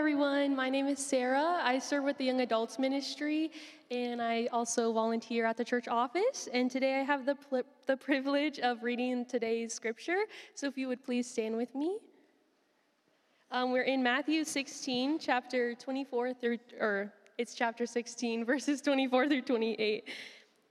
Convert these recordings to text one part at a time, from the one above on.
everyone. My name is Sarah. I serve with the Young Adults Ministry, and I also volunteer at the church office. And today I have the, pl- the privilege of reading today's scripture. So if you would please stand with me. Um, we're in Matthew 16, chapter 24 through, or it's chapter 16, verses 24 through 28.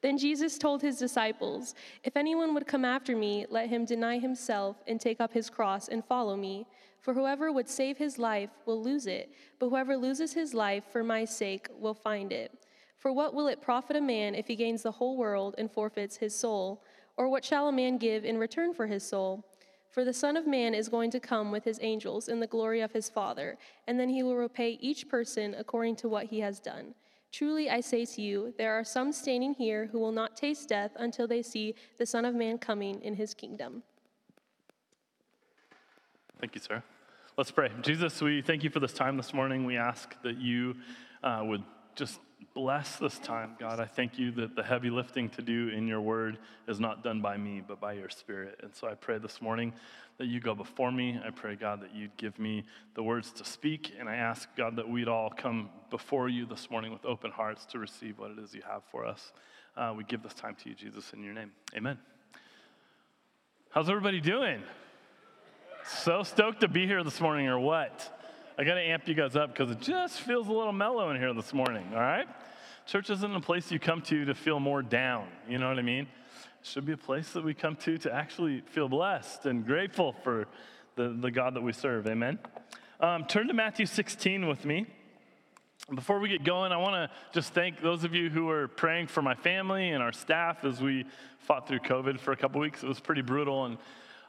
Then Jesus told his disciples, If anyone would come after me, let him deny himself and take up his cross and follow me. For whoever would save his life will lose it, but whoever loses his life for my sake will find it. For what will it profit a man if he gains the whole world and forfeits his soul? Or what shall a man give in return for his soul? For the Son of Man is going to come with his angels in the glory of his Father, and then he will repay each person according to what he has done. Truly I say to you, there are some standing here who will not taste death until they see the Son of Man coming in his kingdom. Thank you, sir. Let's pray. Jesus, we thank you for this time this morning. We ask that you uh, would just bless this time, God. I thank you that the heavy lifting to do in your word is not done by me, but by your spirit. And so I pray this morning that you go before me. I pray, God, that you'd give me the words to speak. And I ask, God, that we'd all come before you this morning with open hearts to receive what it is you have for us. Uh, we give this time to you, Jesus, in your name. Amen. How's everybody doing? So stoked to be here this morning, or what? I got to amp you guys up because it just feels a little mellow in here this morning, all right? Church isn't a place you come to to feel more down, you know what I mean? It should be a place that we come to to actually feel blessed and grateful for the, the God that we serve, amen? Um, turn to Matthew 16 with me. Before we get going, I want to just thank those of you who were praying for my family and our staff as we fought through COVID for a couple weeks. It was pretty brutal, and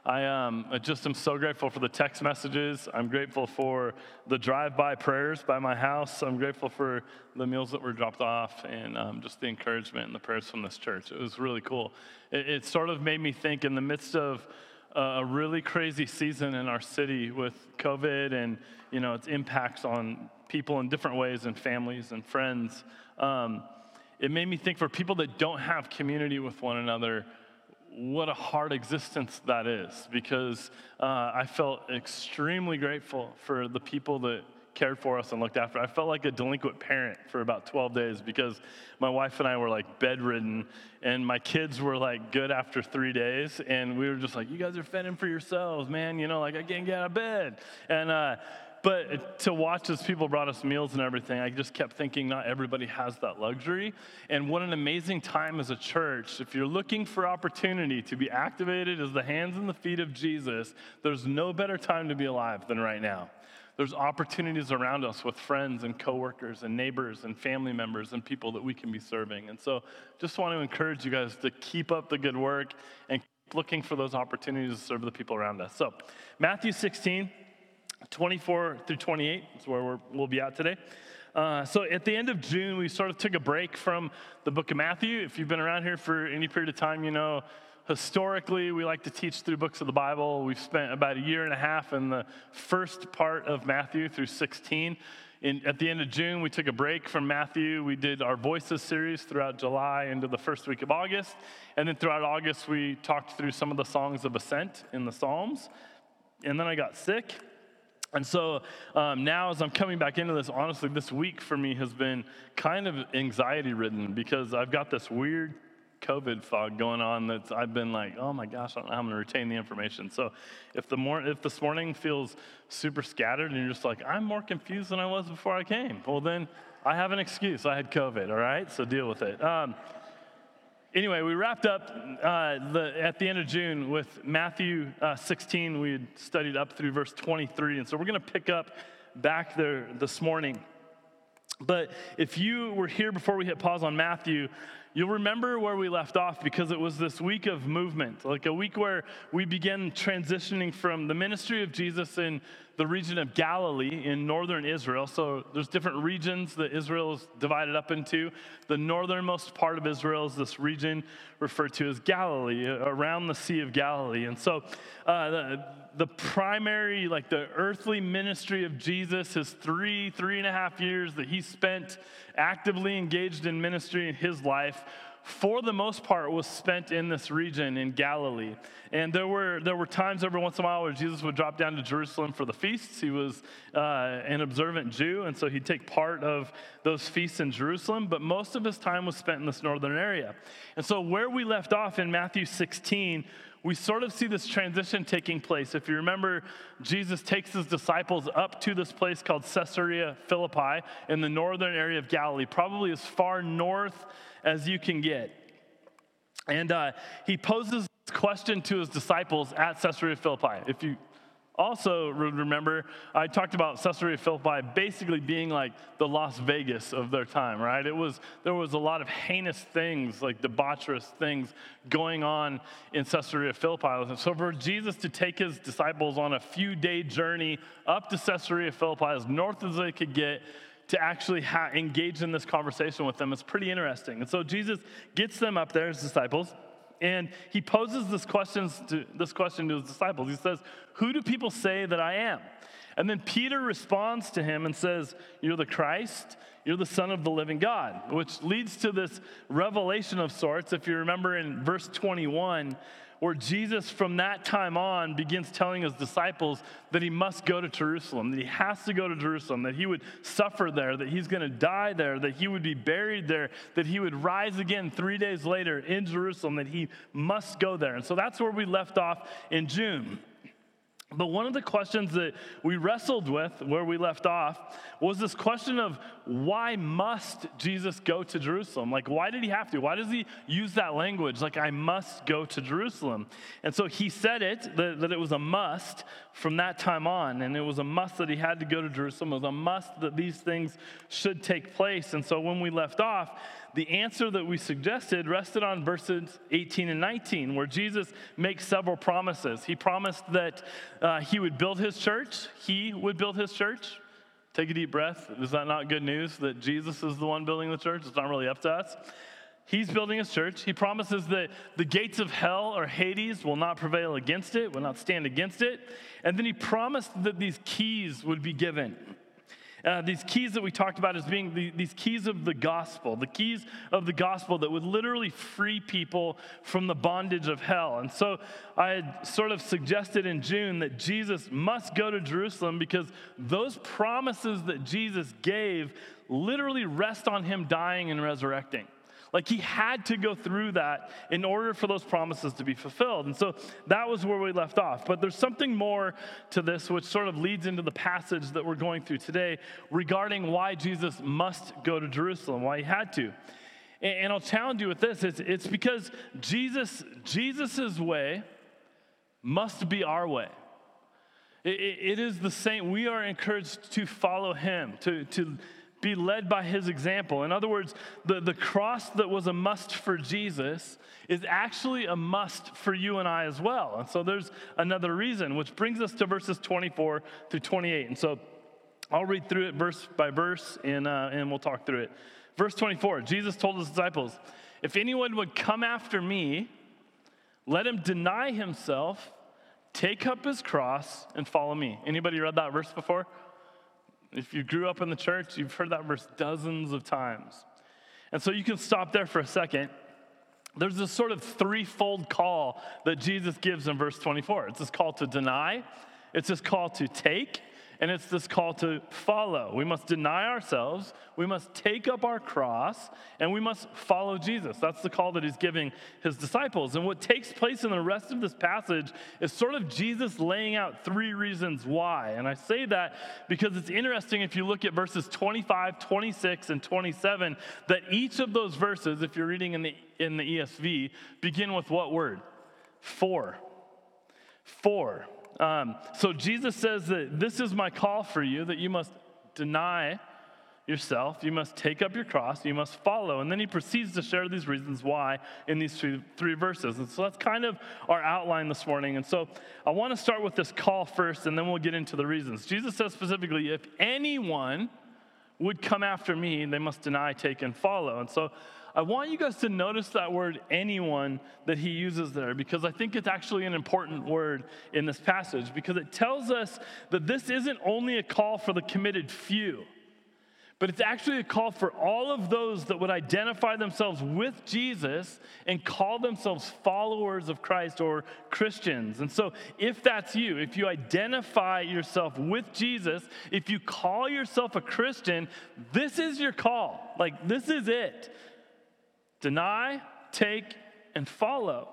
I um, just am so grateful for the text messages. I'm grateful for the drive by prayers by my house. I'm grateful for the meals that were dropped off and um, just the encouragement and the prayers from this church. It was really cool. It, it sort of made me think in the midst of a really crazy season in our city with COVID and you know its impacts on people in different ways and families and friends. Um, it made me think for people that don't have community with one another what a hard existence that is because uh, I felt extremely grateful for the people that cared for us and looked after. I felt like a delinquent parent for about 12 days because my wife and I were like bedridden and my kids were like good after three days. And we were just like, you guys are fending for yourselves, man. You know, like I can't get out of bed. And, uh, but to watch as people brought us meals and everything, I just kept thinking not everybody has that luxury. And what an amazing time as a church. If you're looking for opportunity to be activated as the hands and the feet of Jesus, there's no better time to be alive than right now. There's opportunities around us with friends and coworkers and neighbors and family members and people that we can be serving. And so just want to encourage you guys to keep up the good work and keep looking for those opportunities to serve the people around us. So, Matthew 16 24 through 28 is where we will be at today. Uh, so at the end of June, we sort of took a break from the book of Matthew. If you've been around here for any period of time, you know historically we like to teach through books of the Bible. We've spent about a year and a half in the first part of Matthew through 16. In, at the end of June, we took a break from Matthew. We did our Voices series throughout July into the first week of August. And then throughout August, we talked through some of the songs of ascent in the Psalms. And then I got sick and so um, now, as I'm coming back into this, honestly, this week for me has been kind of anxiety ridden because I've got this weird COVID fog going on that I've been like, oh my gosh, I I'm going to retain the information. So if, the mor- if this morning feels super scattered and you're just like, I'm more confused than I was before I came, well, then I have an excuse. I had COVID, all right? So deal with it. Um, anyway, we wrapped up uh, the, at the end of June with Matthew uh, 16. We had studied up through verse 23. And so we're going to pick up back there this morning. But if you were here before we hit pause on Matthew, You'll remember where we left off because it was this week of movement, like a week where we began transitioning from the ministry of Jesus in the region of Galilee in northern Israel. So there's different regions that Israel is divided up into. The northernmost part of Israel is this region referred to as Galilee, around the Sea of Galilee. And so uh, the primary, like the earthly ministry of Jesus, his three, three and a half years that he spent actively engaged in ministry in his life for the most part, was spent in this region in Galilee. And there were, there were times every once in a while where Jesus would drop down to Jerusalem for the feasts. He was uh, an observant Jew, and so he'd take part of those feasts in Jerusalem, but most of his time was spent in this northern area. And so, where we left off in Matthew 16, we sort of see this transition taking place. If you remember, Jesus takes his disciples up to this place called Caesarea Philippi in the northern area of Galilee, probably as far north as you can get. And uh, he poses this question to his disciples at Caesarea Philippi. If you also, remember, I talked about Caesarea Philippi basically being like the Las Vegas of their time, right? It was, there was a lot of heinous things, like debaucherous things going on in Caesarea Philippi. And So for Jesus to take his disciples on a few day journey up to Caesarea Philippi, as north as they could get, to actually ha- engage in this conversation with them, it's pretty interesting. And so Jesus gets them up there, his disciples, and he poses this, to, this question to his disciples. He says, Who do people say that I am? And then Peter responds to him and says, You're the Christ, you're the Son of the living God, which leads to this revelation of sorts. If you remember in verse 21, where Jesus, from that time on, begins telling his disciples that he must go to Jerusalem, that he has to go to Jerusalem, that he would suffer there, that he's going to die there, that he would be buried there, that he would rise again three days later in Jerusalem, that he must go there. And so that's where we left off in June. But one of the questions that we wrestled with where we left off was this question of why must Jesus go to Jerusalem? Like, why did he have to? Why does he use that language? Like, I must go to Jerusalem. And so he said it, that, that it was a must from that time on. And it was a must that he had to go to Jerusalem. It was a must that these things should take place. And so when we left off, the answer that we suggested rested on verses 18 and 19, where Jesus makes several promises. He promised that uh, he would build his church, he would build his church. Take a deep breath. Is that not good news that Jesus is the one building the church? It's not really up to us. He's building his church. He promises that the gates of hell or Hades will not prevail against it, will not stand against it. And then he promised that these keys would be given. Uh, these keys that we talked about as being the, these keys of the gospel, the keys of the gospel that would literally free people from the bondage of hell. And so I had sort of suggested in June that Jesus must go to Jerusalem because those promises that Jesus gave literally rest on him dying and resurrecting. Like he had to go through that in order for those promises to be fulfilled. And so that was where we left off. But there's something more to this, which sort of leads into the passage that we're going through today regarding why Jesus must go to Jerusalem, why he had to. And I'll challenge you with this it's, it's because Jesus, Jesus's way must be our way. it is the same. We are encouraged to follow him, to, to be led by his example. In other words, the, the cross that was a must for Jesus is actually a must for you and I as well. And so there's another reason, which brings us to verses 24 through 28. And so I'll read through it verse by verse and, uh, and we'll talk through it. Verse 24 Jesus told his disciples, If anyone would come after me, let him deny himself, take up his cross, and follow me. Anybody read that verse before? If you grew up in the church, you've heard that verse dozens of times. And so you can stop there for a second. There's this sort of threefold call that Jesus gives in verse 24. It's this call to deny, it's this call to take, and it's this call to follow. We must deny ourselves, we must take up our cross, and we must follow Jesus. That's the call that he's giving his disciples. And what takes place in the rest of this passage is sort of Jesus laying out three reasons why. And I say that because it's interesting if you look at verses 25, 26, and 27, that each of those verses, if you're reading in the, in the ESV, begin with what word? For. For. Um, so Jesus says that this is my call for you that you must deny yourself, you must take up your cross, you must follow. And then he proceeds to share these reasons why in these three, three verses. And so that's kind of our outline this morning. And so I want to start with this call first, and then we'll get into the reasons. Jesus says specifically, if anyone would come after me, they must deny, take, and follow. And so I want you guys to notice that word anyone that he uses there because I think it's actually an important word in this passage because it tells us that this isn't only a call for the committed few, but it's actually a call for all of those that would identify themselves with Jesus and call themselves followers of Christ or Christians. And so, if that's you, if you identify yourself with Jesus, if you call yourself a Christian, this is your call. Like, this is it. Deny, take, and follow.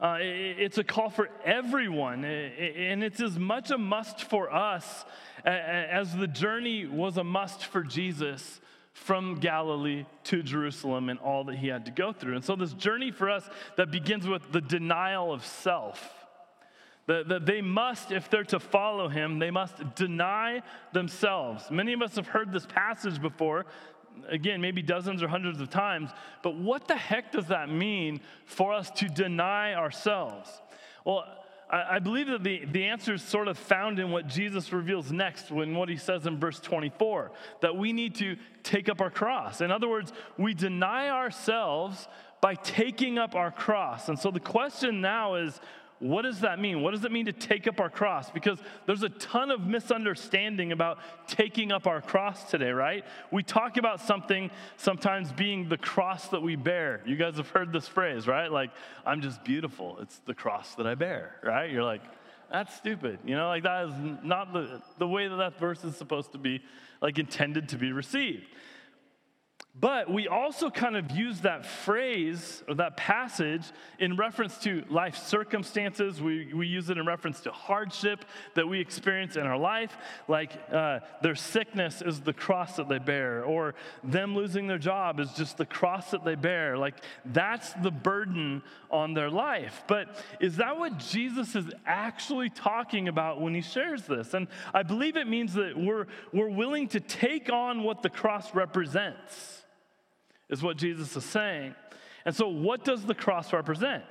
Uh, it's a call for everyone, and it's as much a must for us as the journey was a must for Jesus from Galilee to Jerusalem and all that he had to go through. And so, this journey for us that begins with the denial of self. That, they must, if they're to follow him, they must deny themselves. Many of us have heard this passage before, again, maybe dozens or hundreds of times, but what the heck does that mean for us to deny ourselves? Well, I, believe that the, the answer is sort of found in what Jesus reveals next when what he says in verse 24 that we need to take up our cross. In other words, we deny ourselves by taking up our cross. And so the question now is what does that mean? What does it mean to take up our cross? Because there's a ton of misunderstanding about taking up our cross today, right? We talk about something sometimes being the cross that we bear. You guys have heard this phrase, right? Like, I'm just beautiful. It's the cross that I bear, right? You're like, that's stupid. You know, like that is not the, the way that that verse is supposed to be, like, intended to be received. But we also kind of use that phrase or that passage in reference to life circumstances. We, we use it in reference to hardship that we experience in our life, like uh, their sickness is the cross that they bear, or them losing their job is just the cross that they bear. Like that's the burden on their life. But is that what Jesus is actually talking about when he shares this? And I believe it means that we're, we're willing to take on what the cross represents is what Jesus is saying. And so, what does the cross represent?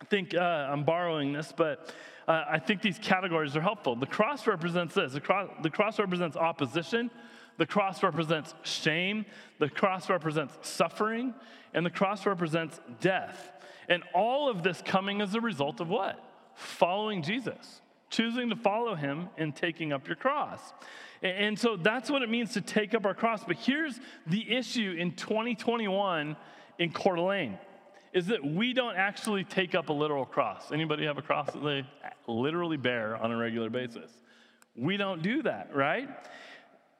I think uh, I'm borrowing this, but uh, I think these categories are helpful. The cross represents this the cross, the cross represents opposition, the cross represents shame, the cross represents suffering, and the cross represents death. And all of this coming as a result of what? Following Jesus, choosing to follow him and taking up your cross. And so that's what it means to take up our cross. But here's the issue in 2021 in Coeur d'Alene is that we don't actually take up a literal cross. Anybody have a cross that they literally bear on a regular basis? We don't do that, right?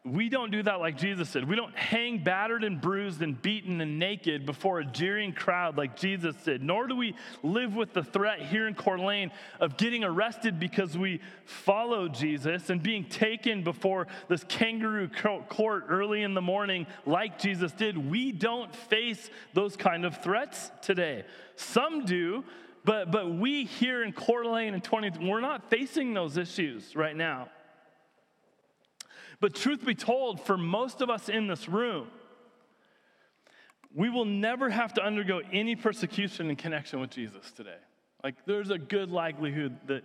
We don't do that like Jesus did. We don't hang battered and bruised and beaten and naked before a jeering crowd like Jesus did. Nor do we live with the threat here in Coeur of getting arrested because we follow Jesus and being taken before this kangaroo court early in the morning like Jesus did. We don't face those kind of threats today. Some do, but, but we here in Coeur d'Alene in 20, we're not facing those issues right now. But truth be told, for most of us in this room, we will never have to undergo any persecution in connection with Jesus today. Like, there's a good likelihood that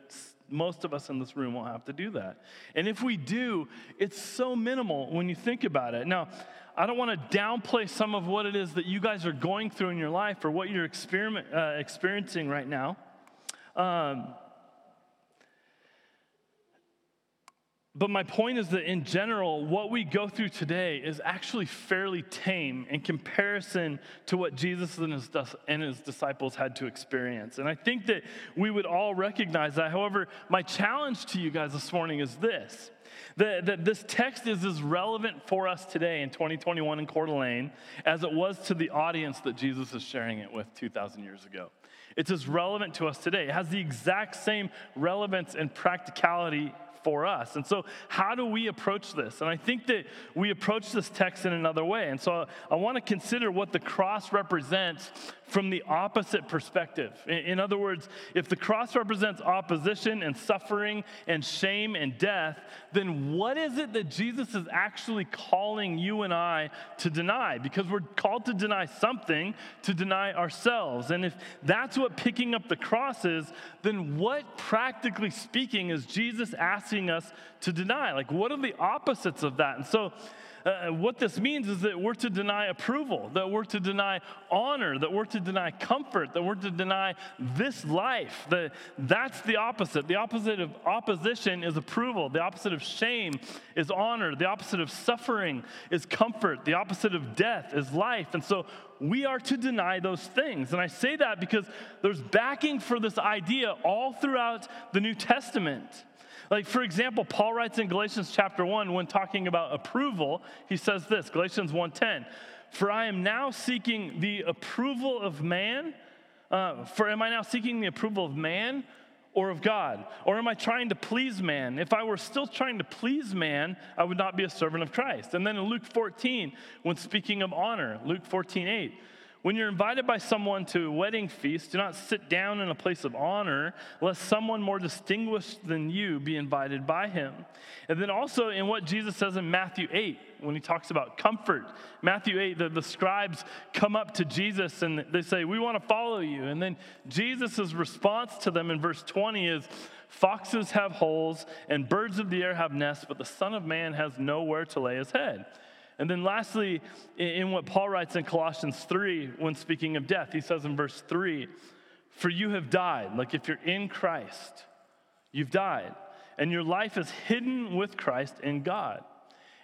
most of us in this room won't have to do that. And if we do, it's so minimal when you think about it. Now, I don't want to downplay some of what it is that you guys are going through in your life or what you're uh, experiencing right now. Um, But my point is that in general, what we go through today is actually fairly tame in comparison to what Jesus and his, and his disciples had to experience. And I think that we would all recognize that. However, my challenge to you guys this morning is this that, that this text is as relevant for us today in 2021 in Coeur d'Alene as it was to the audience that Jesus is sharing it with 2,000 years ago. It's as relevant to us today. It has the exact same relevance and practicality for us. And so, how do we approach this? And I think that we approach this text in another way. And so, I want to consider what the cross represents from the opposite perspective. In other words, if the cross represents opposition and suffering and shame and death, then what is it that Jesus is actually calling you and I to deny? Because we're called to deny something, to deny ourselves. And if that's what picking up the cross is, then what, practically speaking, is Jesus asking us to deny? Like, what are the opposites of that? And so, uh, what this means is that we're to deny approval, that we're to deny honor, that we're to deny comfort, that we're to deny this life. That that's the opposite. The opposite of opposition is approval. The opposite of shame is honor. The opposite of suffering is comfort. The opposite of death is life. And so we are to deny those things. And I say that because there's backing for this idea all throughout the New Testament. Like, for example, Paul writes in Galatians chapter 1 when talking about approval, he says this Galatians 1:10, For I am now seeking the approval of man. Uh, for am I now seeking the approval of man or of God? Or am I trying to please man? If I were still trying to please man, I would not be a servant of Christ. And then in Luke 14, when speaking of honor, Luke 14, 8, when you're invited by someone to a wedding feast, do not sit down in a place of honor, lest someone more distinguished than you be invited by him. And then also in what Jesus says in Matthew 8, when he talks about comfort. Matthew 8, the, the scribes come up to Jesus and they say, We want to follow you. And then Jesus' response to them in verse 20 is, Foxes have holes and birds of the air have nests, but the Son of Man has nowhere to lay his head. And then, lastly, in what Paul writes in Colossians 3, when speaking of death, he says in verse 3 For you have died. Like if you're in Christ, you've died. And your life is hidden with Christ in God.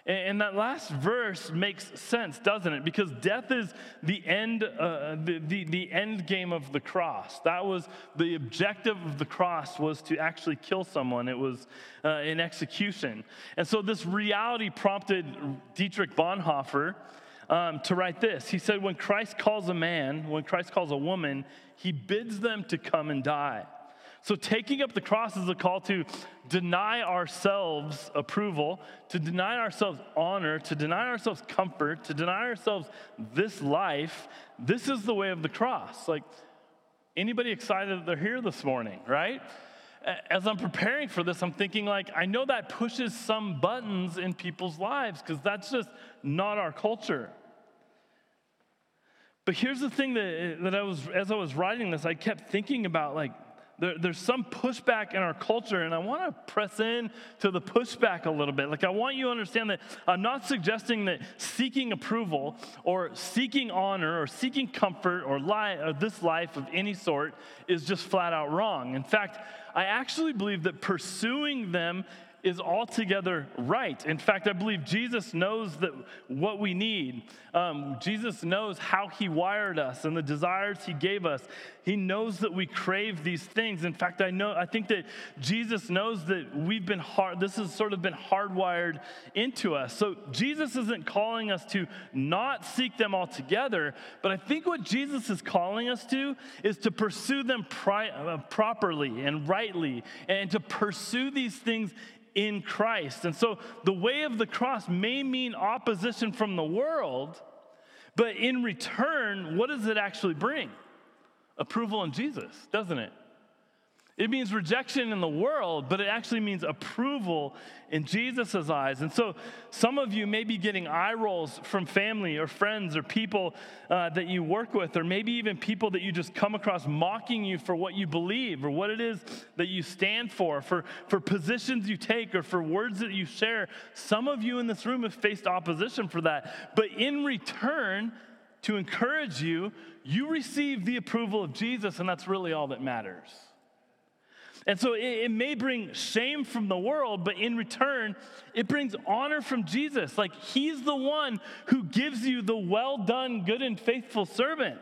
And that last verse makes sense, doesn't it? Because death is the end, uh, the, the, the, end game of the cross. That was the objective of the cross was to actually kill someone. It was uh, an execution. And so this reality prompted Dietrich Bonhoeffer um, to write this. He said, when Christ calls a man, when Christ calls a woman, he bids them to come and die. So, taking up the cross is a call to deny ourselves approval, to deny ourselves honor, to deny ourselves comfort, to deny ourselves this life. This is the way of the cross. Like, anybody excited that they're here this morning, right? As I'm preparing for this, I'm thinking, like, I know that pushes some buttons in people's lives because that's just not our culture. But here's the thing that, that I was, as I was writing this, I kept thinking about, like, there, there's some pushback in our culture, and I want to press in to the pushback a little bit. Like, I want you to understand that I'm not suggesting that seeking approval or seeking honor or seeking comfort or, li- or this life of any sort is just flat out wrong. In fact, I actually believe that pursuing them is altogether right. In fact, I believe Jesus knows that what we need. Um, Jesus knows how He wired us and the desires He gave us. He knows that we crave these things. In fact, I know I think that Jesus knows that we've been hard. This has sort of been hardwired into us. So Jesus isn't calling us to not seek them altogether, but I think what Jesus is calling us to is to pursue them pri- uh, properly and rightly, and to pursue these things in Christ. And so the way of the cross may mean opposition from the world, but in return, what does it actually bring? Approval in Jesus, doesn't it? It means rejection in the world, but it actually means approval in Jesus' eyes. And so some of you may be getting eye rolls from family or friends or people uh, that you work with, or maybe even people that you just come across mocking you for what you believe or what it is that you stand for, for, for positions you take or for words that you share. Some of you in this room have faced opposition for that. But in return, to encourage you, you receive the approval of Jesus, and that's really all that matters. And so it, it, may bring shame from the world, but in return, it brings honor from Jesus. Like he's the one who gives you the well done, good and faithful servant.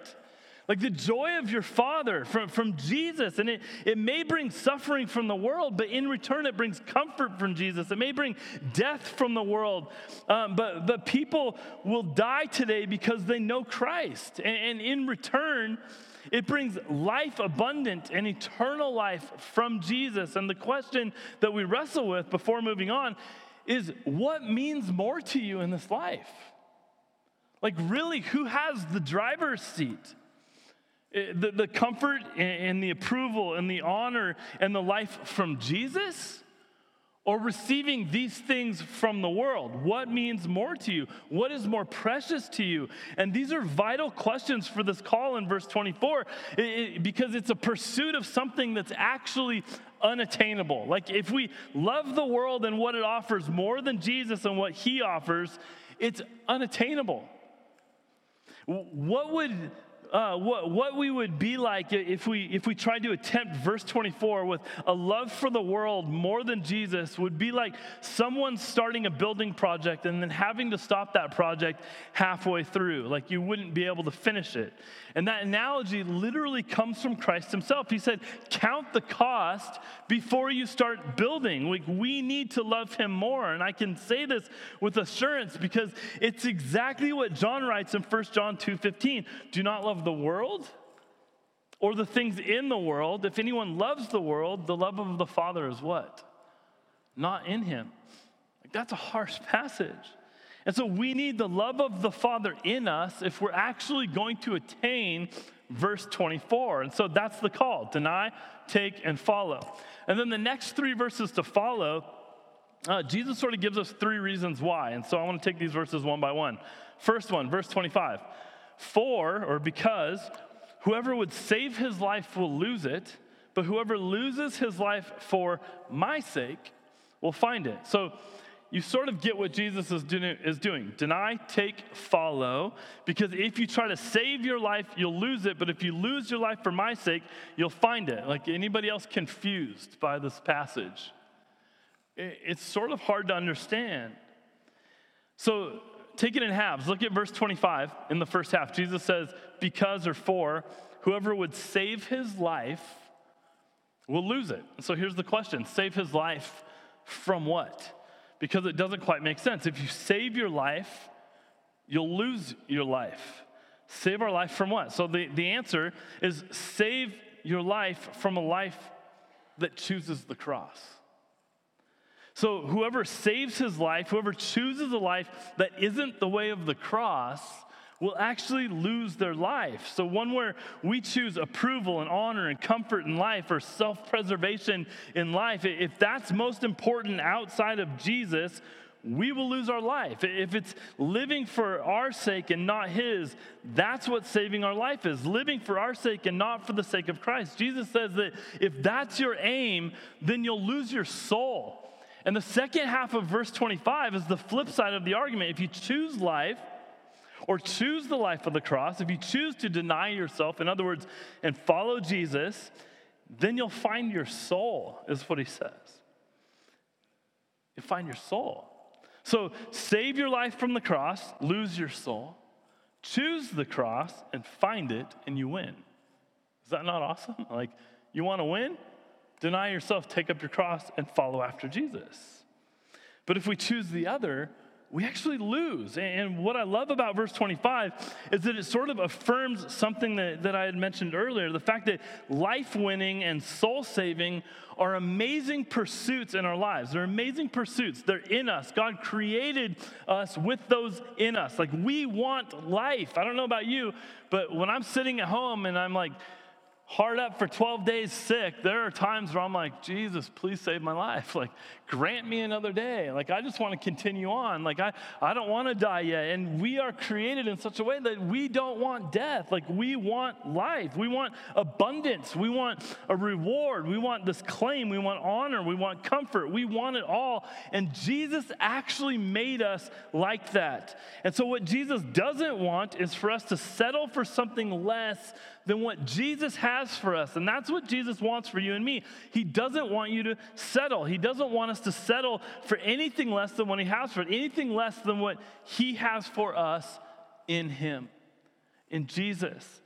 Like the joy of your Father from, from Jesus. And it, it may bring suffering from the world, but in return, it brings comfort from Jesus. It may bring death from the world, um, but, but people will die today because they know Christ. And, and in return, it brings life abundant and eternal life from Jesus. And the question that we wrestle with before moving on is what means more to you in this life? Like, really, who has the driver's seat? Eh, the, the comfort and the approval and the honor and the life from Jesus? Or receiving these things from the world? What means more to you? What is more precious to you? And these are vital questions for this call in verse 24 it, it, because it's a pursuit of something that's actually unattainable. Like if we love the world and what it offers more than Jesus and what he offers, it's unattainable. What would uh, what, what we would be like if we, if we tried to attempt verse 24 with a love for the world more than Jesus would be like someone starting a building project and then having to stop that project halfway through. Like you wouldn't be able to finish it. And that analogy literally comes from Christ himself. He said, Count the cost before you start building. Like we need to love him more. And I can say this with assurance because it's exactly what John writes in 1 John 2 15. Do not love the world or the things in the world. If anyone loves the world, the love of the Father is what? Not in him. Like, that's a harsh passage. And so we need the love of the Father in us if we're actually going to attain verse 24. And so that's the call deny, take, and follow. And then the next three verses to follow, uh, Jesus sort of gives us three reasons why. And so I want to take these verses one by one. First one, verse 25. For, or because, whoever would save his life will lose it, but whoever loses his life for my sake will find it. So you sort of get what Jesus is doing, is doing. Deny, take, follow. Because if you try to save your life, you'll lose it. But if you lose your life for my sake, you'll find it. Like anybody else confused by this passage? It's sort of hard to understand. So take it in halves. Look at verse 25 in the first half. Jesus says, Because or for, whoever would save his life will lose it. So here's the question save his life from what? Because it doesn't quite make sense. If you save your life, you'll lose your life. Save our life from what? So the, the answer is save your life from a life that chooses the cross. So, whoever saves his life, whoever chooses a life that isn't the way of the cross, will actually lose their life. So, one where we choose approval and honor and comfort in life or self preservation in life, if that's most important outside of Jesus, we will lose our life. If it's living for our sake and not His, that's what saving our life is living for our sake and not for the sake of Christ. Jesus says that if that's your aim, then you'll lose your soul. And the second half of verse 25 is the flip side of the argument. If you choose life, or choose the life of the cross, if you choose to deny yourself, in other words, and follow Jesus, then you'll find your soul, is what he says. You find your soul. So save your life from the cross, lose your soul. Choose the cross and find it, and you win. Is that not awesome? Like, you want to win? Deny yourself, take up your cross, and follow after Jesus. But if we choose the other, we actually lose. And what I love about verse 25 is that it sort of affirms something that, that I had mentioned earlier the fact that life winning and soul saving are amazing pursuits in our lives. They're amazing pursuits. They're in us. God created us with those in us. Like we want life. I don't know about you, but when I'm sitting at home and I'm like, hard up for 12 days sick, there are times where I'm like, Jesus, please save my life. Like, grant me another day. Like, I just want to continue on. Like, I, I don't want to die yet. And we are created in such a way that we don't want death. Like, we want life. We want abundance. We want a reward. We want this claim. We want honor. We want comfort. We want it all. And Jesus actually made us like that. And so, what Jesus doesn't want is for us to settle for something less than what Jesus has for us. And that's what Jesus wants for you and me. He doesn't want you to settle. He doesn't want us to settle for anything less than what He has for us, anything less than what He has for us in Him, in Jesus.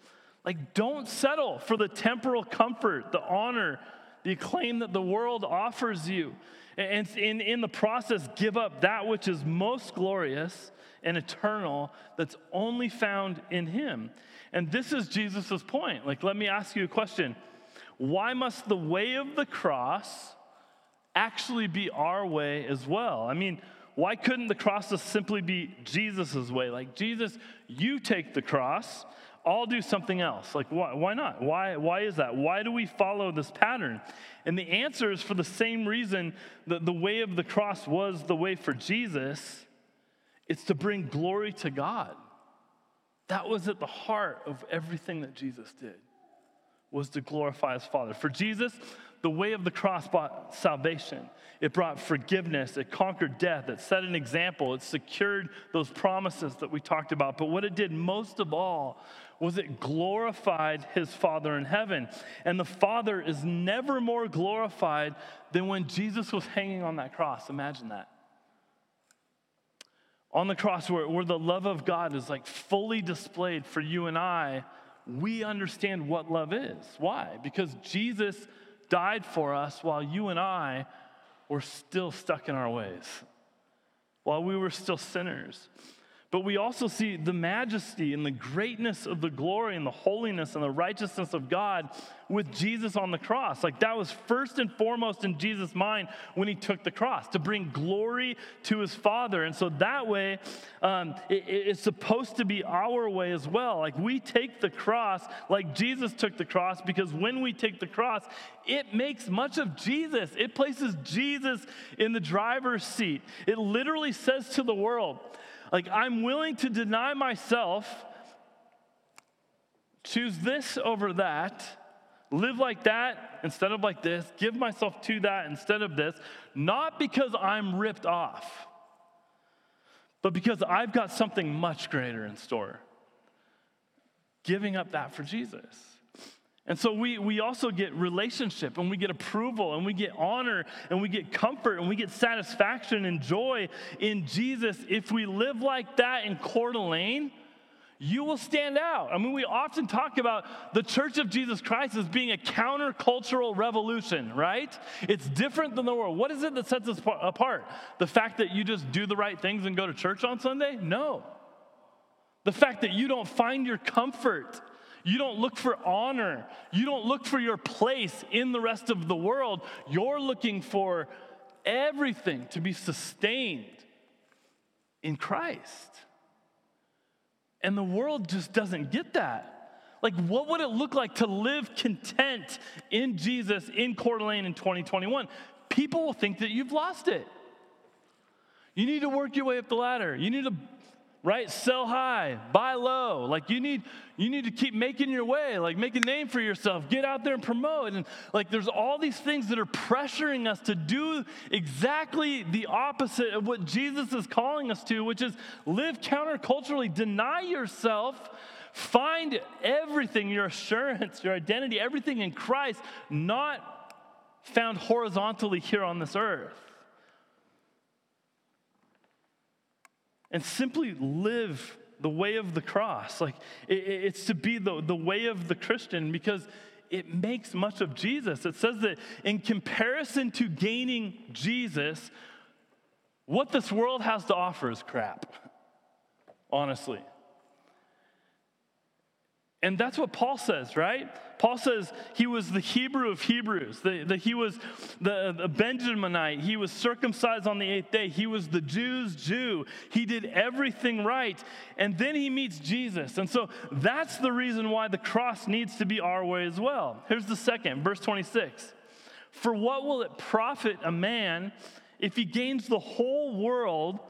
Like, don't settle for the temporal comfort, the honor, the acclaim that the world offers you. And in, in the process, give up that which is most glorious and eternal that's only found in Him. And this is Jesus' point. Like, let me ask you a question Why must the way of the cross actually be our way as well? I mean, why couldn't the cross just simply be Jesus' way? Like, Jesus, you take the cross, I'll do something else. Like, why, why not? Why, why is that? Why do we follow this pattern? And the answer is for the same reason that the way of the cross was the way for Jesus it's to bring glory to God. That was at the heart of everything that Jesus did was to glorify his Father. For Jesus, the way of the cross brought salvation. It brought forgiveness. It conquered death. It set an example. It secured those promises that we talked about. But what it did most of all was it glorified his Father in heaven. And the Father is never more glorified than when Jesus was hanging on that cross. Imagine that. On the cross, where, where the love of God is like fully displayed for you and I, we understand what love is. Why? Because Jesus died for us while you and I were still stuck in our ways, while we were still sinners. But we also see the majesty and the greatness of the glory and the holiness and the righteousness of God with Jesus on the cross. Like that was first and foremost in Jesus' mind when he took the cross to bring glory to his Father. And so that way, um, it, it's supposed to be our way as well. Like we take the cross like Jesus took the cross because when we take the cross, it makes much of Jesus. It places Jesus in the driver's seat. It literally says to the world, like, I'm willing to deny myself, choose this over that, live like that instead of like this, give myself to that instead of this, not because I'm ripped off, but because I've got something much greater in store. Giving up that for Jesus. And so we, we also get relationship and we get approval and we get honor and we get comfort and we get satisfaction and joy in Jesus. If we live like that in Coeur d'Alene, you will stand out. I mean, we often talk about the Church of Jesus Christ as being a countercultural revolution, right? It's different than the world. What is it that sets us apart? The fact that you just do the right things and go to church on Sunday? No. The fact that you don't find your comfort you don't look for honor. You don't look for your place in the rest of the world. You're looking for everything to be sustained in Christ. And the world just doesn't get that. Like, what would it look like to live content in Jesus in Coeur d'Alene in 2021? People will think that you've lost it. You need to work your way up the ladder. You need to right? Sell high buy low. Like you need you need to keep making your way like make a name for yourself get out there and promote. And like there's all these things that are pressuring us to do exactly the opposite of what jesus is calling us to which is live counterculturally deny yourself find everything your assurance your identity everything in christ not found horizontally here on this earth and simply live the way of the cross. Like it, it's to be the, the way of the Christian because it makes much of Jesus. It says that in comparison to gaining Jesus, what this world has to offer is crap, honestly. And that's what Paul says, right? Paul says he was the Hebrew of Hebrews, that he was the, the Benjaminite, he was circumcised on the eighth day, he was the Jew's Jew, he did everything right. And then he meets Jesus. And so that's the reason why the cross needs to be our way as well. Here's the second, verse 26. For what will it profit a man if he gains the whole world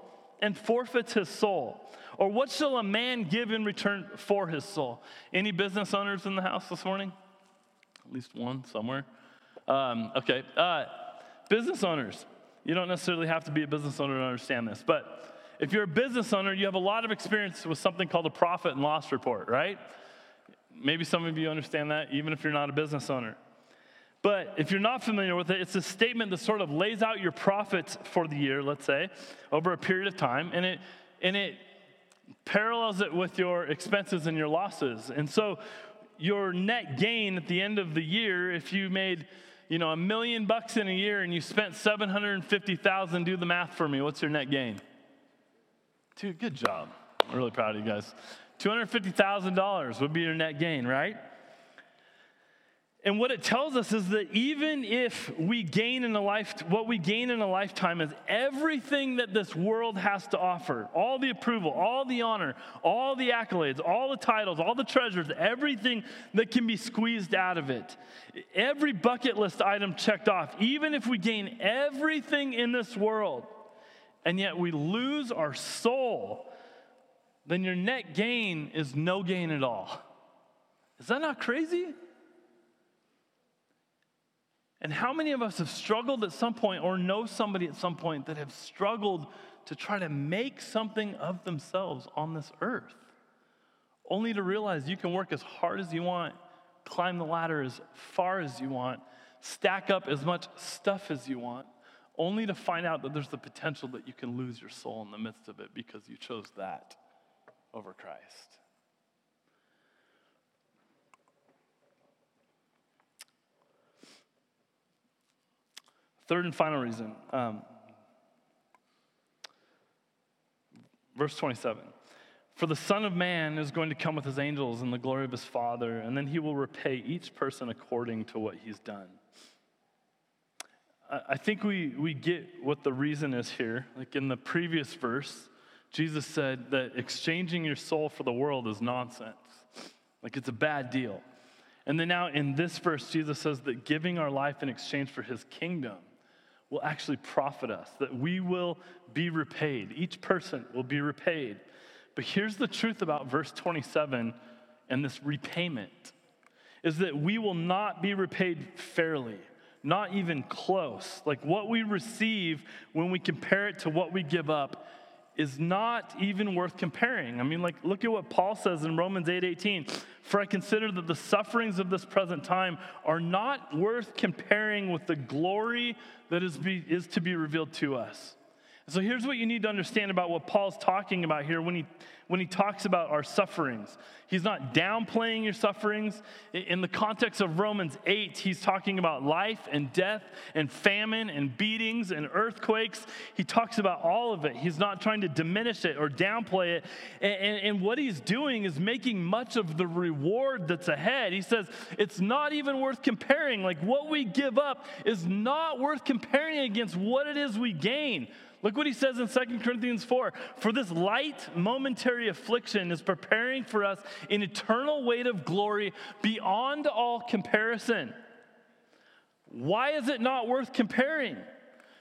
and forfeits his soul? Or what shall a man give in return for his soul? Any business owners in the house this morning? At least one somewhere. Um, okay. Uh, business owners. You don't necessarily have to be a business owner to understand this, but if you're a business owner, you have a lot of experience with something called a profit and loss report, right? Maybe some of you understand that, even if you're not a business owner. But if you're not familiar with it, it's a statement that sort of lays out your profits for the year, let's say, over a period of time, and it and it parallels it with your expenses and your losses. And so your net gain at the end of the year, if you made, you know, a million bucks in a year and you spent 750,000, do the math for me. What's your net gain? Dude, good job. I'm really proud of you guys. $250,000 would be your net gain, right? And what it tells us is that even if we gain in a life, what we gain in a lifetime is everything that this world has to offer all the approval, all the honor, all the accolades, all the titles, all the treasures, everything that can be squeezed out of it. Every bucket list item checked off, even if we gain everything in this world, and yet we lose our soul, then your net gain is no gain at all. Is that not crazy? And how many of us have struggled at some point or know somebody at some point that have struggled to try to make something of themselves on this earth? Only to realize you can work as hard as you want, climb the ladder as far as you want, stack up as much stuff as you want, only to find out that there's the potential that you can lose your soul in the midst of it because you chose that over Christ. Third and final reason, um, verse 27. For the Son of Man is going to come with his angels in the glory of his Father, and then he will repay each person according to what he's done. I think we, we get what the reason is here. Like in the previous verse, Jesus said that exchanging your soul for the world is nonsense. Like it's a bad deal. And then now in this verse, Jesus says that giving our life in exchange for his kingdom will actually profit us, that we will be repaid. Each person will be repaid. But here's the truth about verse 27 and this repayment is that we will not be repaid fairly, not even close. Like what we receive when we compare it to what we give up is not even worth comparing. I mean, like, look at what Paul says in Romans 8 18. For I consider that the sufferings of this present time are not worth comparing with the glory that is, be, is to be revealed to us. So here's what you need to understand about what Paul's talking about here when he, when he talks about our sufferings. He's not downplaying your sufferings. In the context of Romans 8, he's talking about life and death and famine and beatings and earthquakes. He talks about all of it. He's not trying to diminish it or downplay it. And, and, and what he's doing is making much of the reward that's ahead. He says it's not even worth comparing. Like what we give up is not worth comparing against what it is we gain. Look what he says in 2 Corinthians 4 For this light, momentary affliction is preparing for us an eternal weight of glory beyond all comparison. Why is it not worth comparing?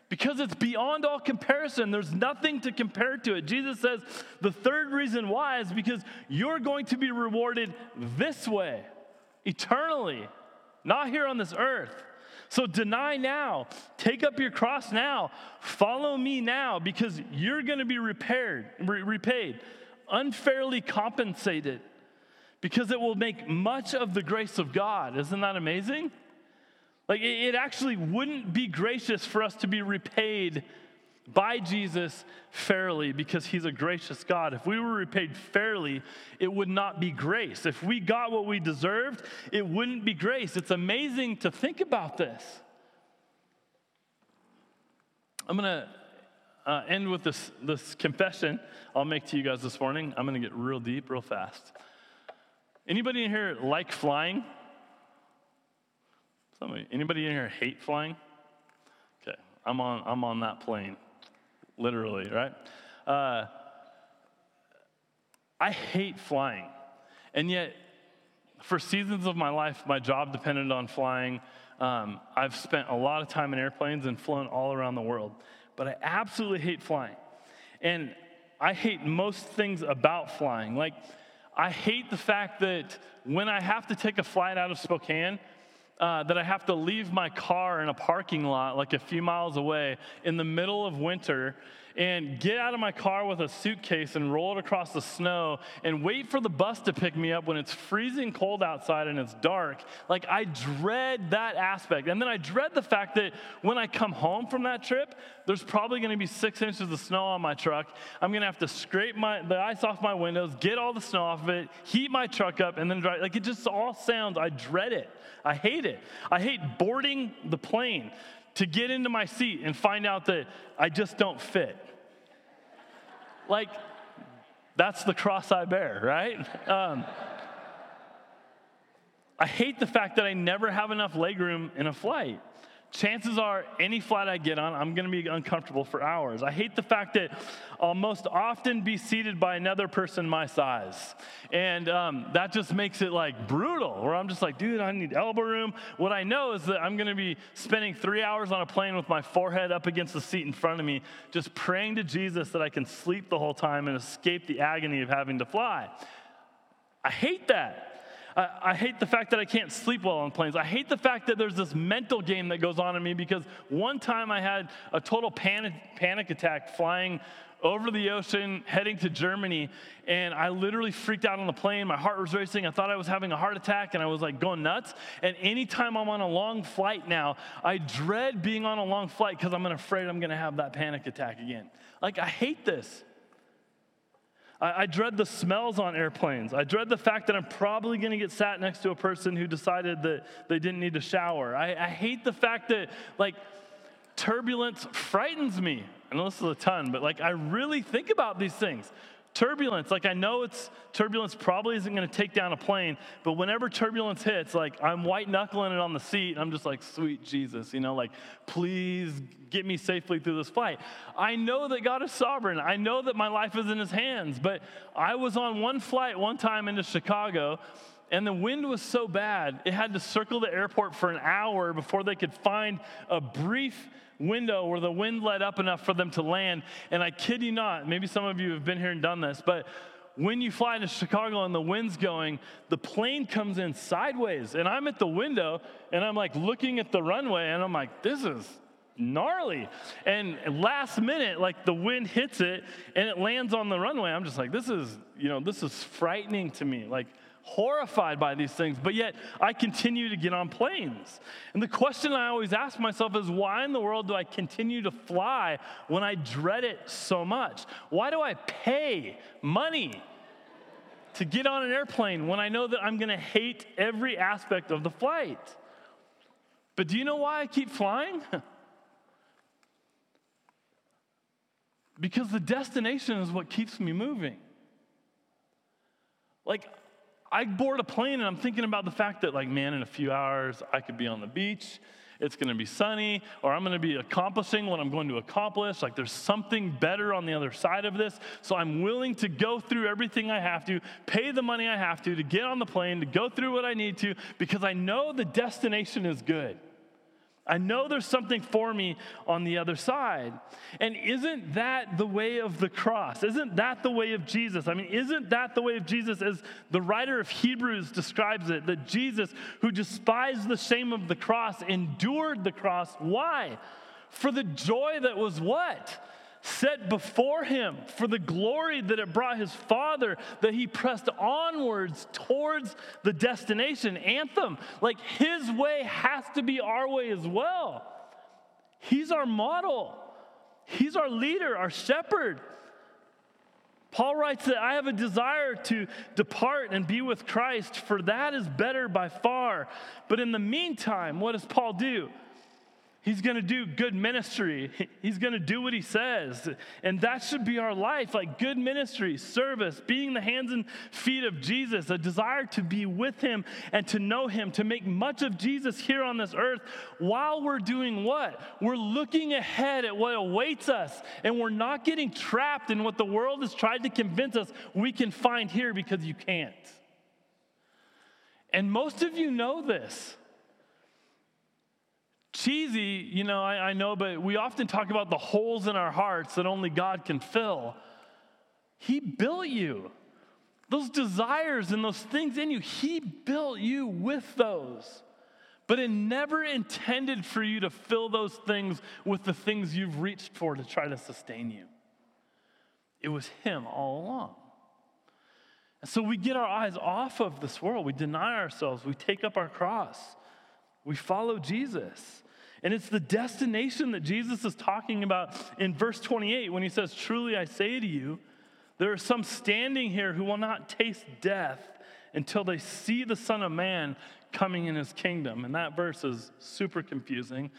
Because it's beyond all comparison. There's nothing to compare to it. Jesus says the third reason why is because you're going to be rewarded this way, eternally, not here on this earth. So deny now, take up your cross now, follow me now, because you're going to be repaired, re- repaid, unfairly compensated, because it will make much of the grace of God. Isn't that amazing? Like, it, it actually wouldn't be gracious for us to be repaid by Jesus fairly because he's a gracious God. If we were repaid fairly, it would not be grace. If we got what we deserved, it wouldn't be grace. It's amazing to think about this. I'm going to uh, end with this, this confession I'll make to you guys this morning. I'm going to get real deep, real fast. Anybody in here like flying? Somebody, anybody in here hate flying? Okay, I'm on, I'm on that plane literally, right? Uh, I hate flying. And yet, for seasons of my life, my job depended on flying. Um, I've spent a lot of time in airplanes and flown all around the world, but I absolutely hate flying. And I hate most things about flying. Like, I hate the fact that when I have to take a flight out of Spokane, uh, that I have to leave my car in a parking lot like a few miles away in the middle of winter and get out of my car with a suitcase and roll it across the snow and wait for the bus to pick me up when it's freezing cold outside and it's dark. Like, I dread that aspect. And then I dread the fact that when I come home from that trip, there's probably gonna be six inches of snow on my truck. I'm gonna have to scrape my, the ice off my windows, get all the snow off of it, heat my truck up, and then drive. Like, it just all sounds, I dread it. I hate it. I hate boarding the plane to get into my seat and find out that I just don't fit. Like, that's the cross I bear, right? Um, I hate the fact that I never have enough legroom in a flight chances are any flight I get on, I'm going to be uncomfortable for hours. I hate the fact that I'll most often be seated by another person my size. And um, that just makes it like brutal, where I'm just like, dude, I need elbow room. What I know is that I'm going to be spending three hours on a plane with my forehead up against the seat in front of me, just praying to Jesus that I can sleep the whole time and escape the agony of having to fly. I hate that. I, I, hate the fact that I can't sleep well on planes. I hate the fact that there's this mental game that goes on in me because one time I had a total panic, panic attack flying over the ocean, heading to Germany, and I literally freaked out on the plane. My heart was racing. I thought I was having a heart attack, and I was like going nuts. And anytime I'm on a long flight now, I dread being on a long flight because I'm afraid I'm going to have that panic attack again. Like, I hate this. I, I dread the smells on airplanes. I dread the fact that I'm probably going to get sat next to a person who decided that they didn't need to shower. I, I hate the fact that, like, turbulence frightens me. I know this is a ton, but like, I really think about these things turbulence. Like i know it's turbulence probably isn't going to take down a plane but whenever turbulence hits like i'm white knuckling it on the seat and i'm just like sweet jesus you know like please get me safely through this flight i know that god is sovereign. I know that my life is in his hands but i was on one flight one time into chicago and the wind was so bad it had to circle the airport for an hour before they could find a brief window where the wind let up enough for them to land. And I kid you not, maybe some of you have been here and done this, but when you fly to Chicago and the wind's going, the plane comes in sideways. And I'm at the window and I'm like looking at the runway and I'm like, this is gnarly. And last minute, like the wind hits it and it lands on the runway. I'm just like, this is, you know, this is frightening to me. Like, horrified by these things, but yet I continue to get on planes. And the question I always ask myself is why in the world do I continue to fly when I dread it so much? Why do I pay money to get on an airplane when I know that I'm to hate every aspect of the flight? But do you know why I keep flying? because the destination is what keeps me moving. Like, I board a plane and I'm thinking about the fact that, like, man, in a few hours I could be on the beach, it's gonna be sunny, or I'm gonna be accomplishing what I'm going to accomplish. Like, there's something better on the other side of this. So I'm willing to go through everything I have to, pay the money I have to, to get on the plane, to go through what I need to, because I know the destination is good. I know there's something for me on the other side. And isn't that the way of the cross? Isn't that the way of Jesus? I mean, isn't that the way of Jesus as the writer of Hebrews describes it? That Jesus, who despised the shame of the cross, endured the cross. Why? For the joy that was what? Set before him for the glory that it brought his father that he pressed onwards towards the destination anthem like his way has to be our way as well he's our model he's our leader our shepherd Paul writes that I have a desire to depart and be with Christ, for that is better by far. But in the meantime, what does Paul do? He's going to do good ministry. He's going to do what he says. And that should be our life like good ministry, service, being the hands and feet of Jesus, a desire to be with him and to know him, to make much of Jesus here on this earth while we're doing what? We're looking ahead at what awaits us and we're not getting trapped in what the world has tried to convince us we can find here because you can't. And most of you know this cheesy, you know, I, I, know, but we often talk about the holes in our hearts that only God can fill. He built you. Those desires and those things in you, He built you with those. But it never intended for you to fill those things with the things you've reached for to try to sustain you. It was Him all along. And so we get our eyes off of this world. We deny ourselves. We take up our cross. We follow Jesus. And it's the destination that Jesus is talking about in verse 28 when he says, Truly I say to you, there are some standing here who will not taste death until they see the Son of Man coming in his kingdom. And that verse is super confusing.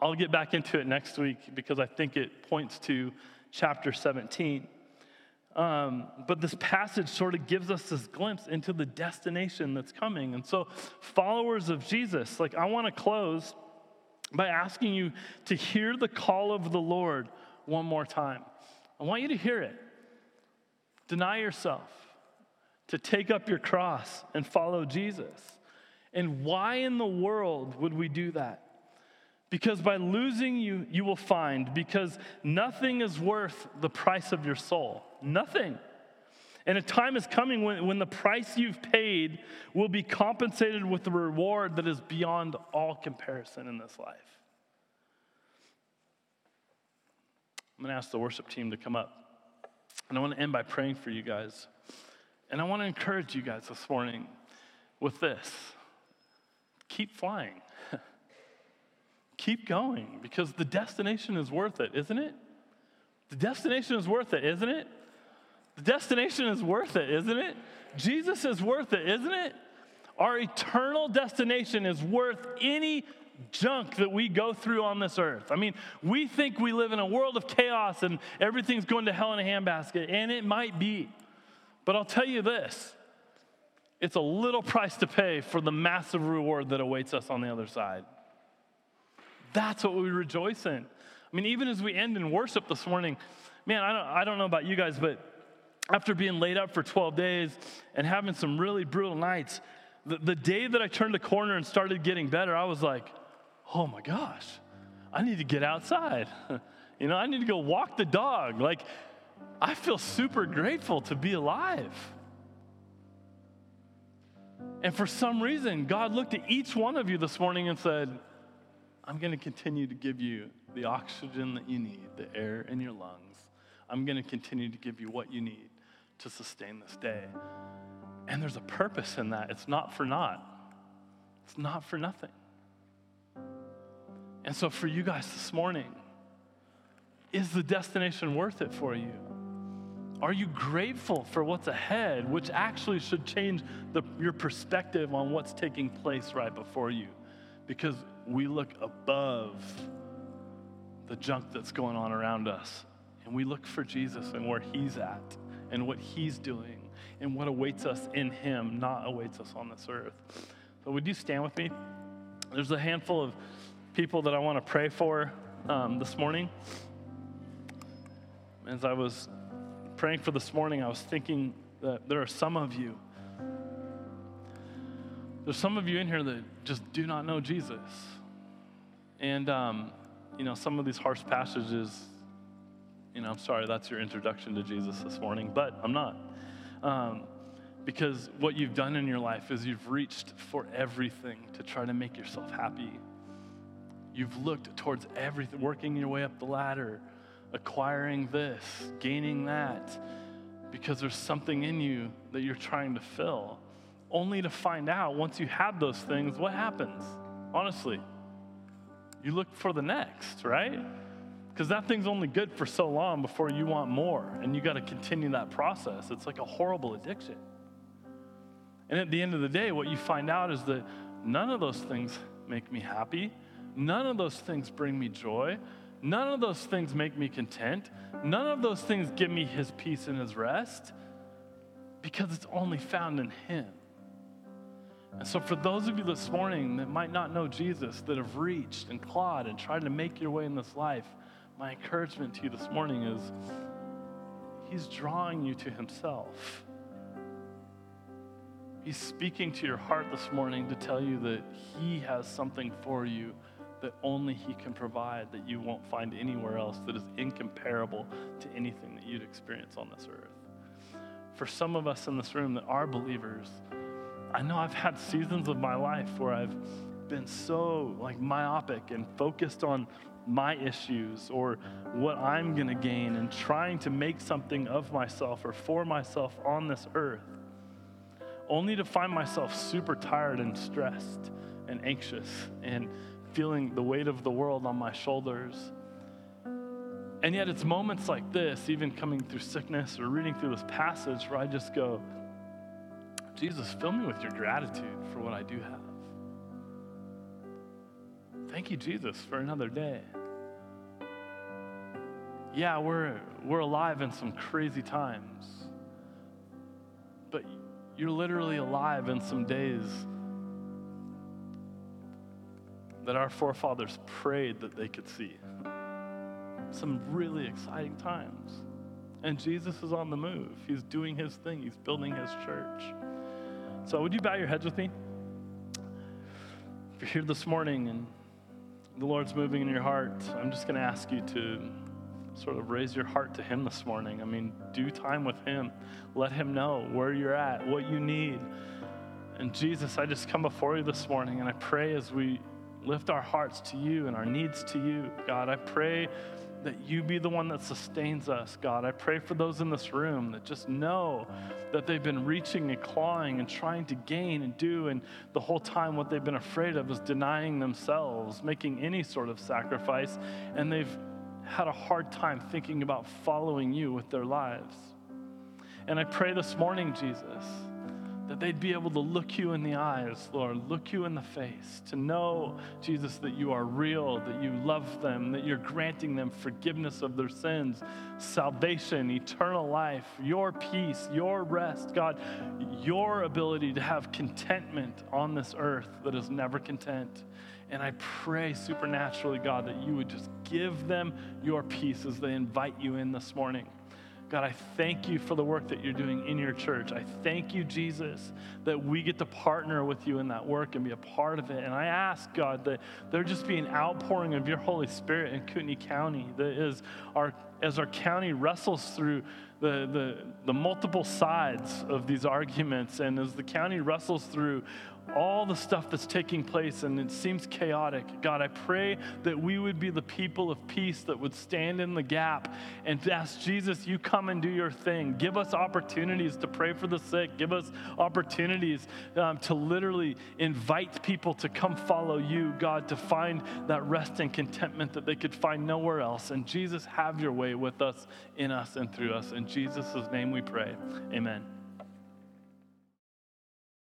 I'll get back into it next week because I think it points to chapter 17. Um, but this passage sort of gives us this glimpse into the destination that's coming. And so, followers of Jesus, like I want to close by asking you to hear the call of the Lord one more time. I want you to hear it. Deny yourself, to take up your cross and follow Jesus. And why in the world would we do that? Because by losing you, you will find, because nothing is worth the price of your soul. Nothing. And a time is coming when, when the price you've paid will be compensated with a reward that is beyond all comparison in this life. I'm going to ask the worship team to come up. And I want to end by praying for you guys. And I want to encourage you guys this morning with this keep flying. keep going because the destination is worth it, isn't it? The destination is worth it, isn't it? The destination is worth it, isn't it? Jesus is worth it, isn't it? Our eternal destination is worth any junk that we go through on this earth. I mean, we think we live in a world of chaos and everything's going to hell in a handbasket, and it might be. But I'll tell you this it's a little price to pay for the massive reward that awaits us on the other side. That's what we rejoice in. I mean, even as we end in worship this morning, man, I don't, I don't know about you guys, but after being laid up for 12 days and having some really brutal nights, the, the day that I turned the corner and started getting better, I was like, oh my gosh, I need to get outside. you know, I need to go walk the dog. Like, I feel super grateful to be alive. And for some reason, God looked at each one of you this morning and said, I'm going to continue to give you the oxygen that you need, the air in your lungs. I'm going to continue to give you what you need to sustain this day. And there's a purpose in that. It's not for naught, it's not for nothing. And so, for you guys this morning, is the destination worth it for you? Are you grateful for what's ahead, which actually should change the, your perspective on what's taking place right before you? Because we look above the junk that's going on around us and we look for Jesus and where he's at and what he's doing and what awaits us in him, not awaits us on this earth. So, would you stand with me? There's a handful of people that I want to pray for um, this morning. As I was praying for this morning, I was thinking that there are some of you, there's some of you in here that just do not know Jesus. And, um, you know, some of these harsh passages, you know, I'm sorry, that's your introduction to Jesus this morning, but I'm not. Um, because what you've done in your life is you've reached for everything to try to make yourself happy. You've looked towards everything, working your way up the ladder, acquiring this, gaining that, because there's something in you that you're trying to fill, only to find out once you have those things, what happens? Honestly, you look for the next, right? Because that thing's only good for so long before you want more, and you got to continue that process. It's like a horrible addiction. And at the end of the day, what you find out is that none of those things make me happy. None of those things bring me joy. None of those things make me content. None of those things give me his peace and his rest because it's only found in him. And so, for those of you this morning that might not know Jesus, that have reached and clawed and tried to make your way in this life, my encouragement to you this morning is He's drawing you to Himself. He's speaking to your heart this morning to tell you that He has something for you that only He can provide, that you won't find anywhere else, that is incomparable to anything that you'd experience on this earth. For some of us in this room that are believers, I know I've had seasons of my life where I've been so like myopic and focused on my issues or what I'm going to gain and trying to make something of myself or for myself on this earth, only to find myself super tired and stressed and anxious and feeling the weight of the world on my shoulders. And yet, it's moments like this, even coming through sickness or reading through this passage, where I just go, Jesus, fill me with your gratitude for what I do have. Thank you, Jesus, for another day. Yeah, we're, we're alive in some crazy times, but you're literally alive in some days that our forefathers prayed that they could see. Some really exciting times. And Jesus is on the move. He's doing his thing, he's building his church. So, would you bow your heads with me? If you're here this morning and the Lord's moving in your heart, I'm just going to ask you to sort of raise your heart to Him this morning. I mean, do time with Him. Let Him know where you're at, what you need. And Jesus, I just come before you this morning and I pray as we lift our hearts to you and our needs to you, God, I pray that you be the one that sustains us, God. I pray for those in this room that just know that they've been reaching and clawing and trying to gain and do, and the whole time what they've been afraid of is denying themselves, making any sort of sacrifice, and they've had a hard time thinking about following you with their lives. And I pray this morning, Jesus that they'd be able to look you in the eyes, Lord, look you in the face, to know, Jesus, that you are real, that you love them, that you're granting them forgiveness of their sins, salvation, eternal life, your peace, your rest, God, your ability to have contentment on this earth that is never content. And I pray supernaturally, God, that you would just give them your peace as they invite you in this morning. God, I thank you for the work that you're doing in your church. I thank you, Jesus, that we get to partner with you in that work and be a part of it. And I ask, God, that there just be an outpouring of your Holy Spirit in Kootenai County, that is our, as our county wrestles through the, the, the multiple sides of these arguments, and as the county wrestles through all the stuff that's taking place and it seems chaotic. God, I pray that we would be the people of peace that would stand in the gap and ask Jesus, you come and do your thing. Give us opportunities to pray for the sick. Give us opportunities um, to literally invite people to come follow you, God, to find that rest and contentment that they could find nowhere else. And Jesus, have your way with us, in us, and through us. In Jesus' name we pray. Amen.